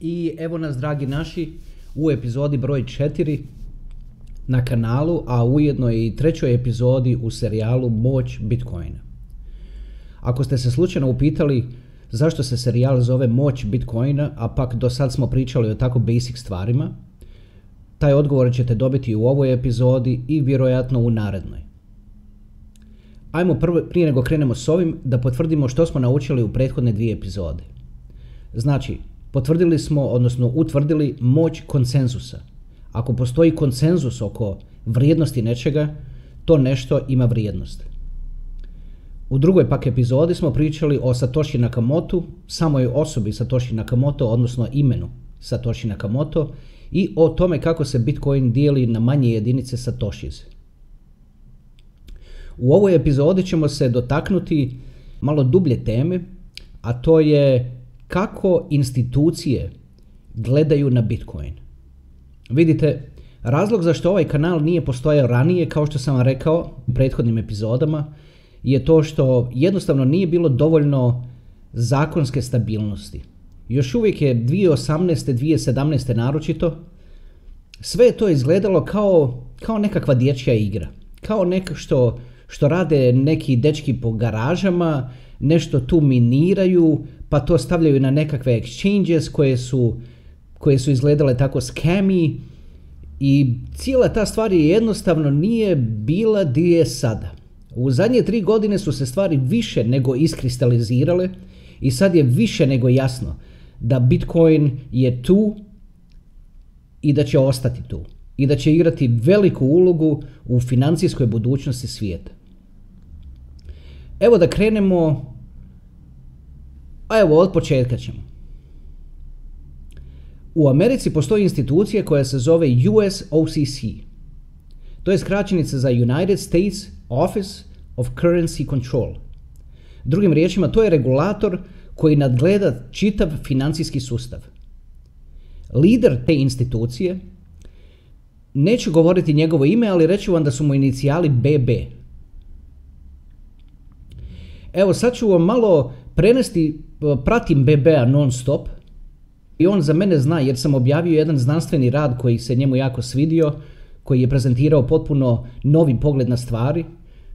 I evo nas dragi naši u epizodi broj 4 na kanalu, a ujedno i trećoj epizodi u serijalu Moć Bitcoina. Ako ste se slučajno upitali zašto se serijal zove Moć Bitcoina, a pak do sad smo pričali o tako basic stvarima, taj odgovor ćete dobiti u ovoj epizodi i vjerojatno u narednoj. Ajmo prvo, prije nego krenemo s ovim, da potvrdimo što smo naučili u prethodne dvije epizode. Znači, potvrdili smo, odnosno utvrdili moć konsenzusa. Ako postoji konsenzus oko vrijednosti nečega, to nešto ima vrijednost. U drugoj pak epizodi smo pričali o Satoshi Nakamoto, samoj osobi Satoshi Nakamoto, odnosno imenu Satoshi Nakamoto i o tome kako se Bitcoin dijeli na manje jedinice Satoshis. U ovoj epizodi ćemo se dotaknuti malo dublje teme, a to je kako institucije gledaju na Bitcoin. Vidite, razlog zašto ovaj kanal nije postojao ranije, kao što sam vam rekao u prethodnim epizodama, je to što jednostavno nije bilo dovoljno zakonske stabilnosti. Još uvijek je 2018. 2017. naročito, sve je to izgledalo kao, kao nekakva dječja igra. Kao neko što, što rade neki dečki po garažama, nešto tu miniraju, pa to stavljaju na nekakve exchanges koje su, koje su izgledale tako skemi i cijela ta stvar je jednostavno nije bila di je sada. U zadnje tri godine su se stvari više nego iskristalizirale i sad je više nego jasno da Bitcoin je tu i da će ostati tu i da će igrati veliku ulogu u financijskoj budućnosti svijeta. Evo da krenemo, a evo od početka ćemo. U Americi postoji institucija koja se zove US OCC. To je skraćenica za United States Office of Currency Control. Drugim riječima, to je regulator koji nadgleda čitav financijski sustav. Lider te institucije, neću govoriti njegovo ime, ali reću vam da su mu inicijali BB. Evo sad ću vam malo prenesti, pratim BB-a non stop i on za mene zna jer sam objavio jedan znanstveni rad koji se njemu jako svidio, koji je prezentirao potpuno novi pogled na stvari.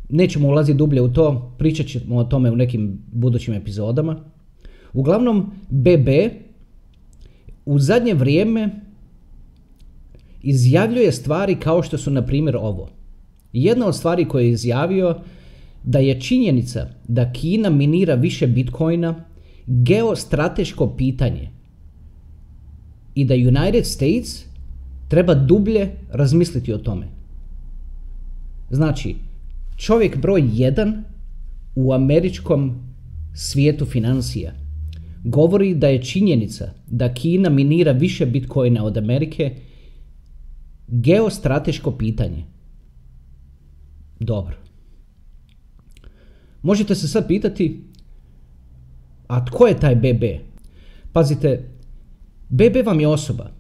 Nećemo ulaziti dublje u to, pričat ćemo o tome u nekim budućim epizodama. Uglavnom, BB u zadnje vrijeme izjavljuje stvari kao što su na primjer ovo. Jedna od stvari koje je izjavio da je činjenica da Kina minira više bitcoina geostrateško pitanje i da United States treba dublje razmisliti o tome. Znači, čovjek broj jedan u američkom svijetu financija govori da je činjenica da Kina minira više bitcoina od Amerike geostrateško pitanje. Dobro. Možete se sad pitati, a tko je taj BB? Pazite, BB vam je osoba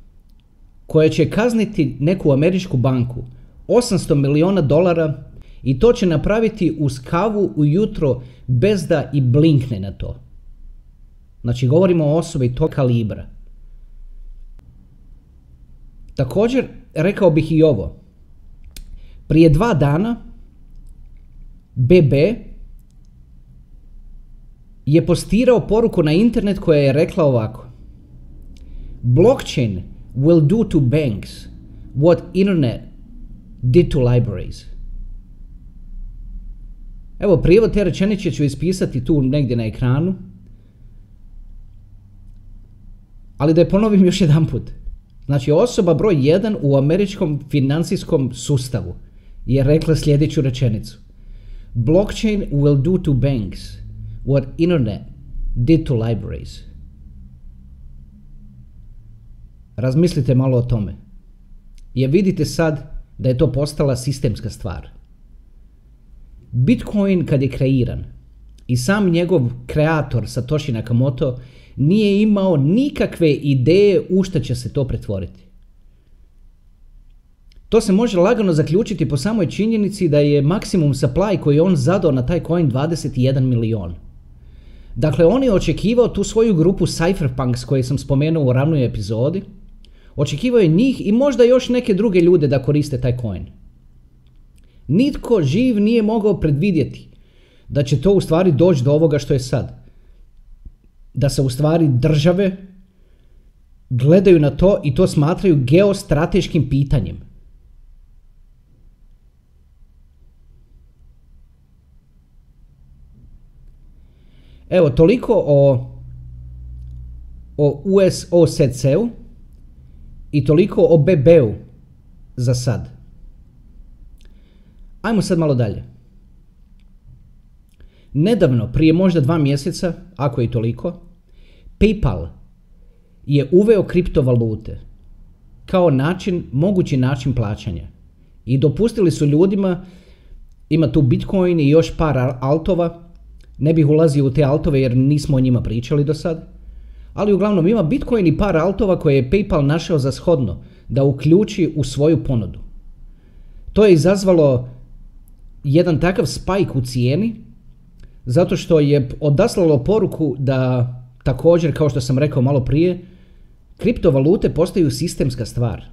koja će kazniti neku američku banku 800 milijuna dolara i to će napraviti uz kavu ujutro bez da i blinkne na to. Znači govorimo o osobi tog kalibra. Također rekao bih i ovo. Prije dva dana BB je postirao poruku na internet koja je rekla ovako. Blockchain will do to banks what internet did to libraries. Evo, prijevod te rečenice ću ispisati tu negdje na ekranu. Ali da je ponovim još jedan put. Znači, osoba broj 1 u američkom financijskom sustavu je rekla sljedeću rečenicu. Blockchain will do to banks what internet did to libraries. Razmislite malo o tome. Je vidite sad da je to postala sistemska stvar. Bitcoin kad je kreiran i sam njegov kreator Satoshi Nakamoto nije imao nikakve ideje u što će se to pretvoriti. To se može lagano zaključiti po samoj činjenici da je maksimum supply koji je on zadao na taj coin 21 milion. Dakle, on je očekivao tu svoju grupu Cypherpunks koje sam spomenuo u ranoj epizodi. Očekivao je njih i možda još neke druge ljude da koriste taj coin. Nitko živ nije mogao predvidjeti da će to u stvari doći do ovoga što je sad. Da se u stvari države gledaju na to i to smatraju geostrateškim pitanjem. Evo, toliko o, o USOCC-u i toliko o BB-u za sad. Ajmo sad malo dalje. Nedavno, prije možda dva mjeseca, ako i toliko, PayPal je uveo kriptovalute kao način, mogući način plaćanja. I dopustili su ljudima, ima tu Bitcoin i još par altova, ne bih ulazio u te altove jer nismo o njima pričali do sad, ali uglavnom ima Bitcoin i par altova koje je PayPal našao za shodno da uključi u svoju ponudu. To je izazvalo jedan takav spike u cijeni zato što je odaslalo poruku da također, kao što sam rekao malo prije, kriptovalute postaju sistemska stvar.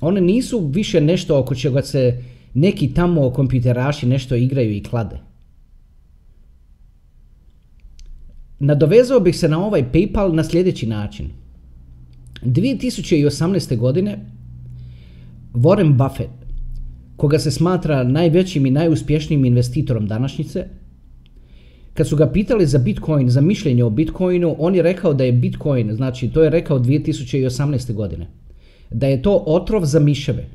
One nisu više nešto oko čega se neki tamo kompjuteraši nešto igraju i klade. Nadovezao bih se na ovaj PayPal na sljedeći način. 2018. godine Warren Buffett, koga se smatra najvećim i najuspješnijim investitorom današnjice, kad su ga pitali za Bitcoin, za mišljenje o Bitcoinu, on je rekao da je Bitcoin, znači to je rekao 2018. godine, da je to otrov za miševe.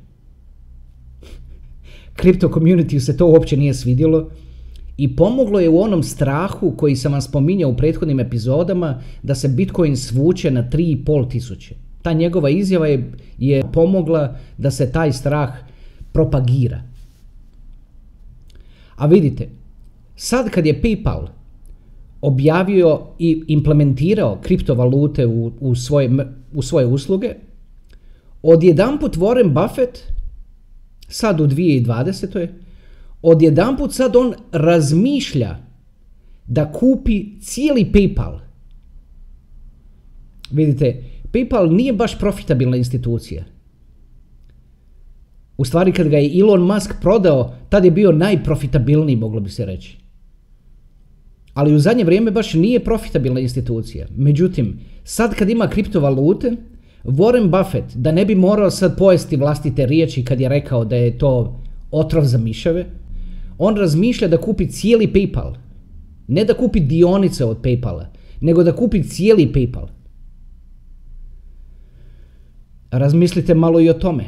Crypto community se to uopće nije svidjelo i pomoglo je u onom strahu koji sam vam spominjao u prethodnim epizodama da se Bitcoin svuče na 3,5 tisuće. Ta njegova izjava je, je pomogla da se taj strah propagira. A vidite, sad kad je PayPal objavio i implementirao kriptovalute u, u, svoje, u svoje usluge, odjedanput Warren Buffett, sad u 2020 odjedanput sad on razmišlja da kupi cijeli PayPal. Vidite, PayPal nije baš profitabilna institucija. U stvari kad ga je Elon Musk prodao, tad je bio najprofitabilniji, moglo bi se reći. Ali u zadnje vrijeme baš nije profitabilna institucija. Međutim, sad kad ima kriptovalute, Warren Buffett, da ne bi morao sad pojesti vlastite riječi kad je rekao da je to otrov za miševe, on razmišlja da kupi cijeli PayPal. Ne da kupi dionice od PayPala, nego da kupi cijeli PayPal. Razmislite malo i o tome.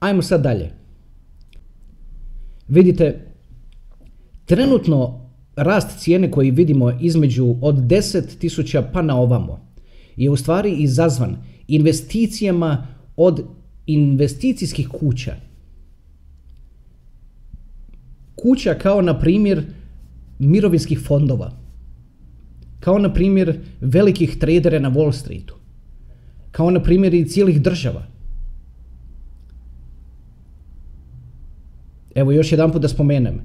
Ajmo sad dalje. Vidite, trenutno rast cijene koji vidimo između od 10.000 pa na ovamo je u stvari izazvan investicijama od investicijskih kuća. Kuća kao na primjer mirovinskih fondova. Kao na primjer velikih tradera na Wall Streetu. Kao na primjer i cijelih država. Evo još jedan put da spomenem.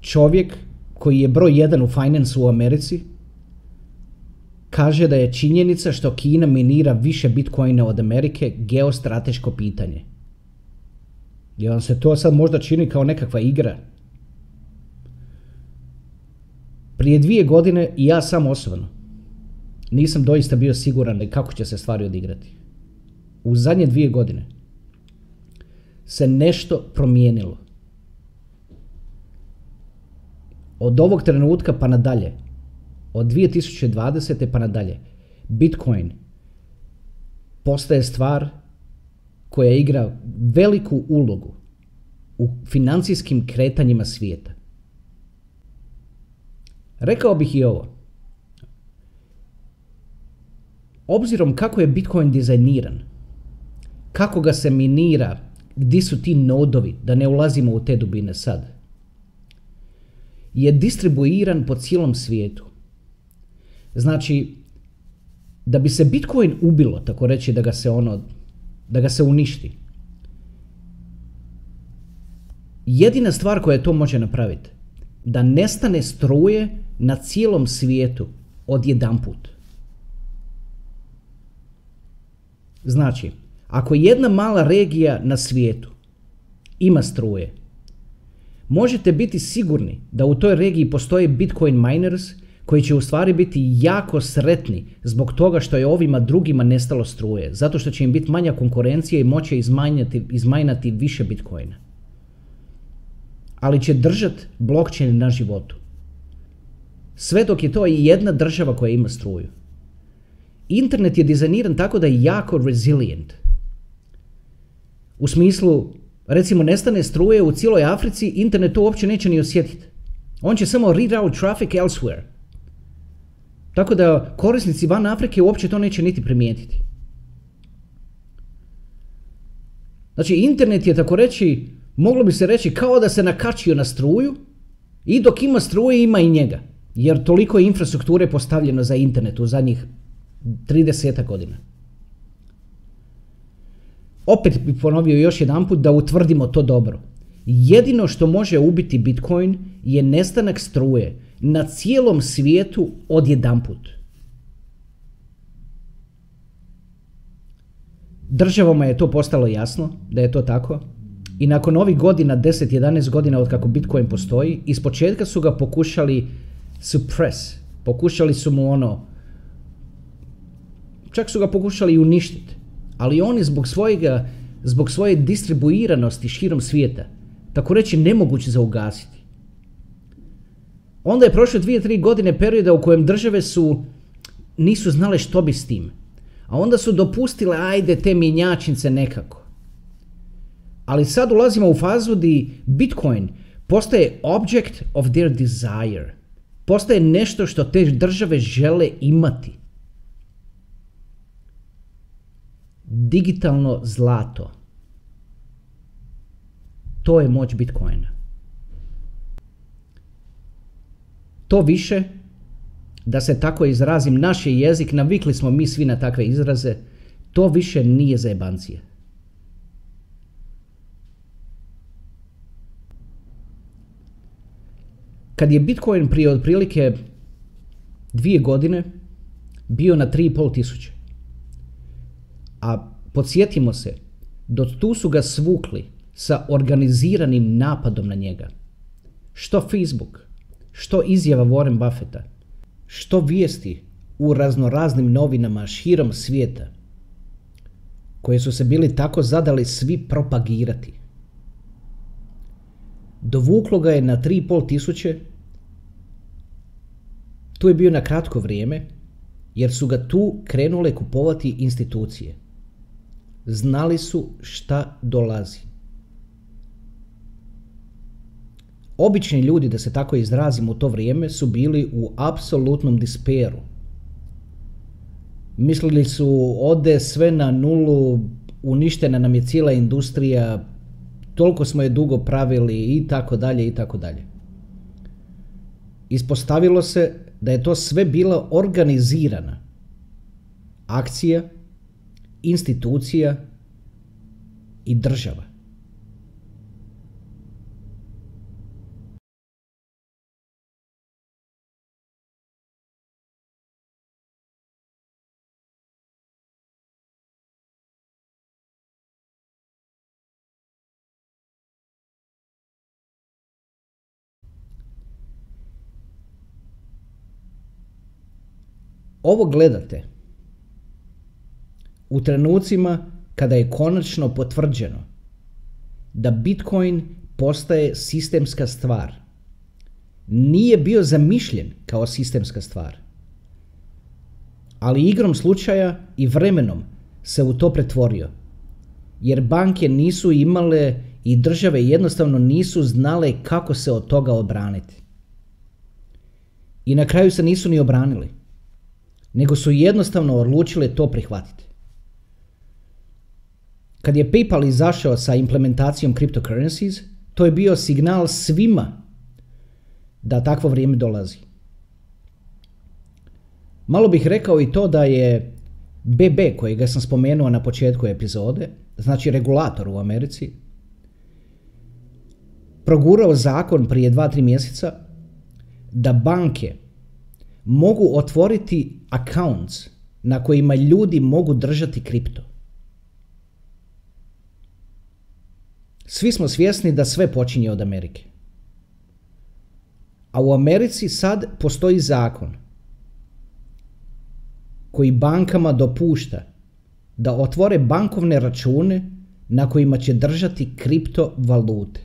Čovjek koji je broj jedan u finance u Americi kaže da je činjenica što Kina minira više bitcoina od Amerike geostrateško pitanje. I vam se to sad možda čini kao nekakva igra? Prije dvije godine i ja sam osobno nisam doista bio siguran kako će se stvari odigrati. U zadnje dvije godine se nešto promijenilo. Od ovog trenutka pa nadalje od 2020. pa nadalje, Bitcoin postaje stvar koja igra veliku ulogu u financijskim kretanjima svijeta. Rekao bih i ovo. Obzirom kako je Bitcoin dizajniran, kako ga se minira, gdje su ti nodovi, da ne ulazimo u te dubine sad, je distribuiran po cijelom svijetu. Znači, da bi se Bitcoin ubilo, tako reći da ga se ono, da ga se uništi, Jedina stvar koja to može napraviti, da nestane struje na cijelom svijetu odjedanput. Znači, ako jedna mala regija na svijetu ima struje, možete biti sigurni da u toj regiji postoje Bitcoin miners koji će u stvari biti jako sretni zbog toga što je ovima drugima nestalo struje, zato što će im biti manja konkurencija i moće izmajnati više Bitcoina. Ali će držati blockchain na životu. Sve dok je to i jedna država koja ima struju. Internet je dizajniran tako da je jako resilient. U smislu, recimo nestane struje u cijeloj Africi, internet to uopće neće ni osjetiti. On će samo reroute traffic elsewhere. Tako da korisnici van Afrike uopće to neće niti primijetiti. Znači, internet je tako reći, moglo bi se reći kao da se nakačio na struju i dok ima struje ima i njega. Jer toliko je infrastrukture postavljeno za internet u zadnjih 30 godina. Opet bih ponovio još jedanput da utvrdimo to dobro. Jedino što može ubiti Bitcoin je nestanak struje na cijelom svijetu odjedanput. Državama je to postalo jasno da je to tako i nakon ovih godina, 10-11 godina od kako Bitcoin postoji, iz početka su ga pokušali suppress, pokušali su mu ono, čak su ga pokušali uništiti, ali oni zbog svojega, zbog svoje distribuiranosti širom svijeta, tako reći nemoguće za ugasiti. Onda je prošlo dvije, tri godine perioda u kojem države su nisu znale što bi s tim. A onda su dopustile, ajde, te mjenjačnice nekako. Ali sad ulazimo u fazu di Bitcoin postaje object of their desire. Postaje nešto što te države žele imati. Digitalno zlato. To je moć Bitcoina. To više, da se tako izrazim, naš je jezik, navikli smo mi svi na takve izraze, to više nije zajebancije. Kad je Bitcoin prije otprilike dvije godine bio na 3,5 tisuće, a podsjetimo se, do tu su ga svukli sa organiziranim napadom na njega. Što Facebook, što izjava Warren Buffetta, što vijesti u raznoraznim novinama širom svijeta, koje su se bili tako zadali svi propagirati. Dovuklo ga je na 3,5 tisuće, tu je bio na kratko vrijeme, jer su ga tu krenule kupovati institucije. Znali su šta dolazi. Obični ljudi, da se tako izrazim u to vrijeme, su bili u apsolutnom disperu. Mislili su ode sve na nulu, uništena nam je cijela industrija, toliko smo je dugo pravili i tako dalje i tako dalje. Ispostavilo se da je to sve bila organizirana akcija, institucija i država. Ovo gledate u trenucima kada je konačno potvrđeno da Bitcoin postaje sistemska stvar. Nije bio zamišljen kao sistemska stvar. Ali igrom slučaja i vremenom se u to pretvorio. Jer banke nisu imale i države jednostavno nisu znale kako se od toga obraniti. I na kraju se nisu ni obranili nego su jednostavno odlučile to prihvatiti. Kad je PayPal izašao sa implementacijom cryptocurrencies, to je bio signal svima da takvo vrijeme dolazi. Malo bih rekao i to da je BB, kojega sam spomenuo na početku epizode, znači regulator u Americi, progurao zakon prije 2-3 mjeseca da banke mogu otvoriti accounts na kojima ljudi mogu držati kripto. Svi smo svjesni da sve počinje od Amerike. A u Americi sad postoji zakon koji bankama dopušta da otvore bankovne račune na kojima će držati kriptovalute.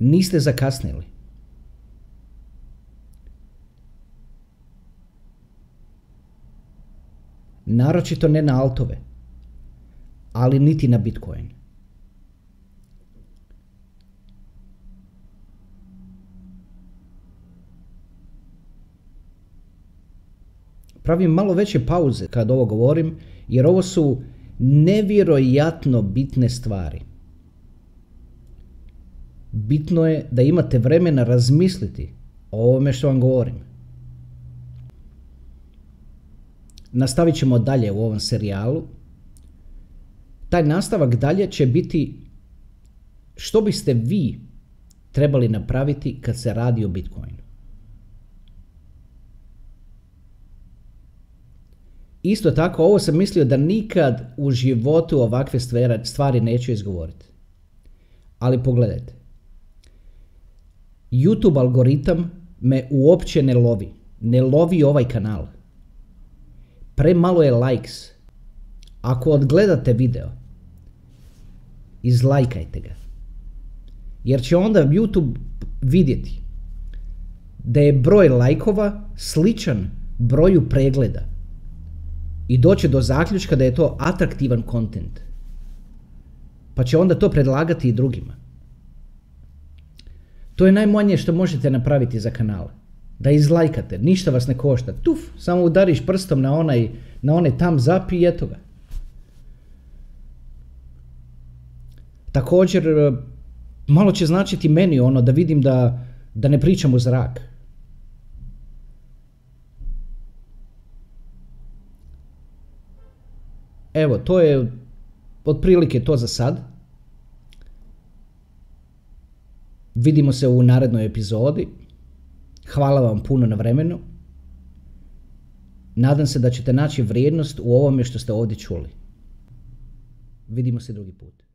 Niste zakasnili. Naročito ne na altove, ali niti na Bitcoin. Pravim malo veće pauze kad ovo govorim, jer ovo su nevjerojatno bitne stvari. Bitno je da imate vremena razmisliti o ovome što vam govorim. Nastavit ćemo dalje u ovom serijalu. Taj nastavak dalje će biti što biste vi trebali napraviti kad se radi o Bitcoinu. Isto tako, ovo sam mislio da nikad u životu ovakve stvari neću izgovoriti. Ali pogledajte. YouTube algoritam me uopće ne lovi. Ne lovi ovaj kanal. Premalo je likes. Ako odgledate video, izlajkajte ga. Jer će onda YouTube vidjeti da je broj lajkova sličan broju pregleda i doće do zaključka da je to atraktivan kontent. Pa će onda to predlagati i drugima. To je najmanje što možete napraviti za kanal. Da izlajkate, ništa vas ne košta. Tuf, samo udariš prstom na onaj, na onaj tam zap i eto ga. Također, e, malo će značiti meni ono da vidim da, da ne pričam u zrak. Evo, to je otprilike to za sad. Vidimo se u narednoj epizodi. Hvala vam puno na vremenu. Nadam se da ćete naći vrijednost u ovome što ste ovdje čuli. Vidimo se drugi put.